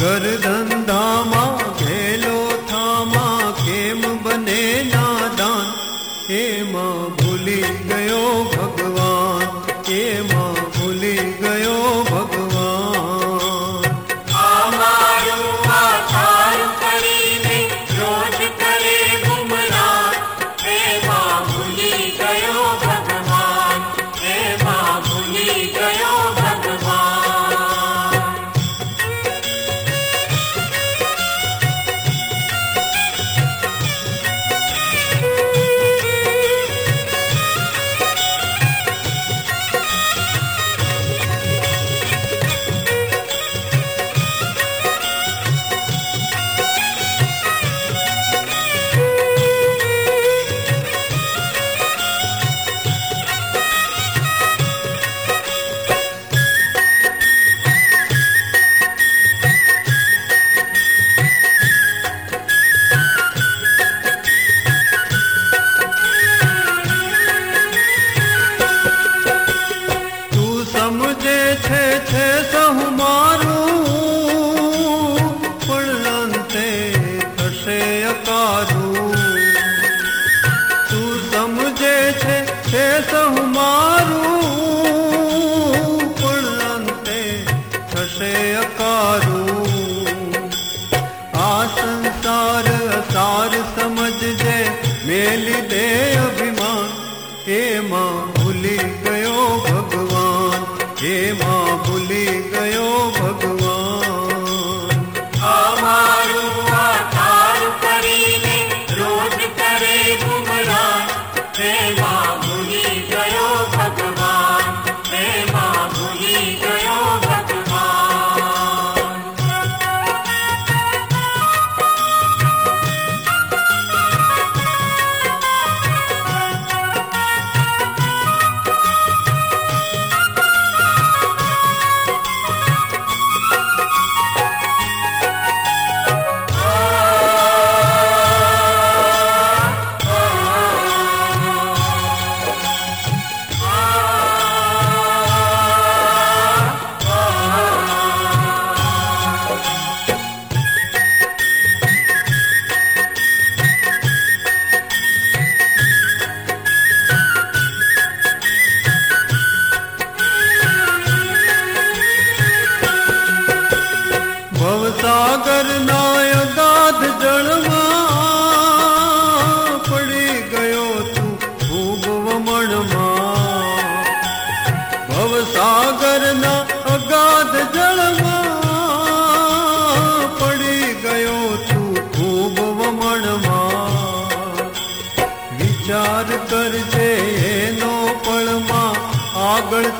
कर दा दे अभिमान हे माँ।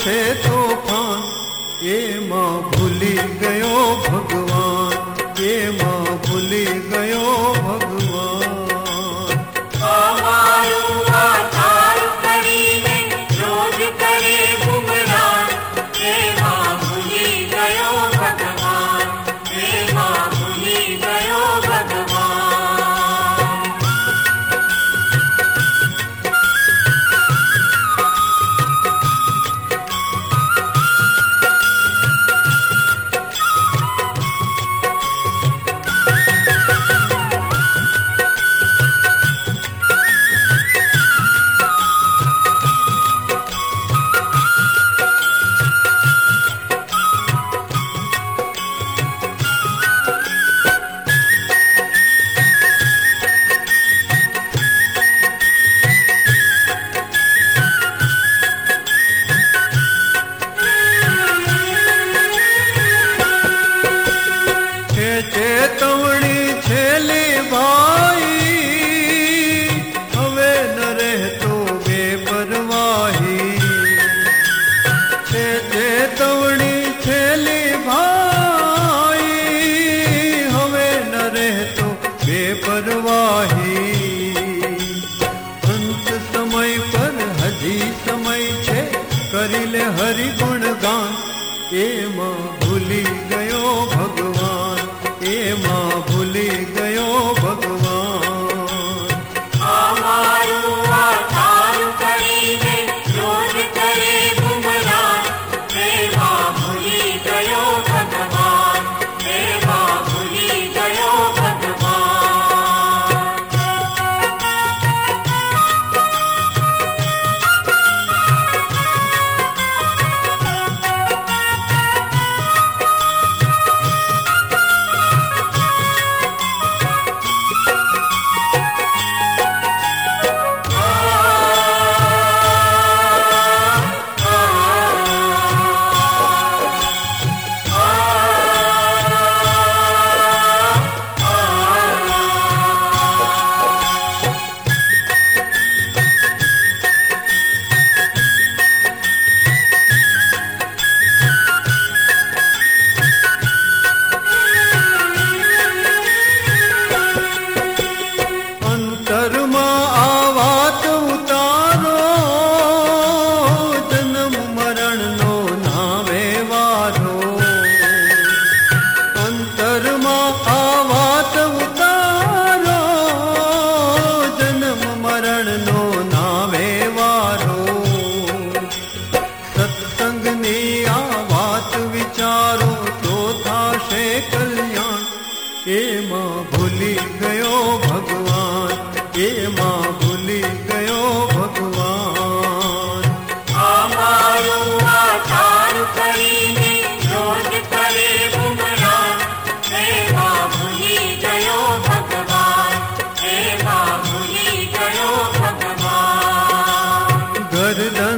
थे तूफ़ान ए माँ भूली गयो भगवान ए माँ भूली Derdler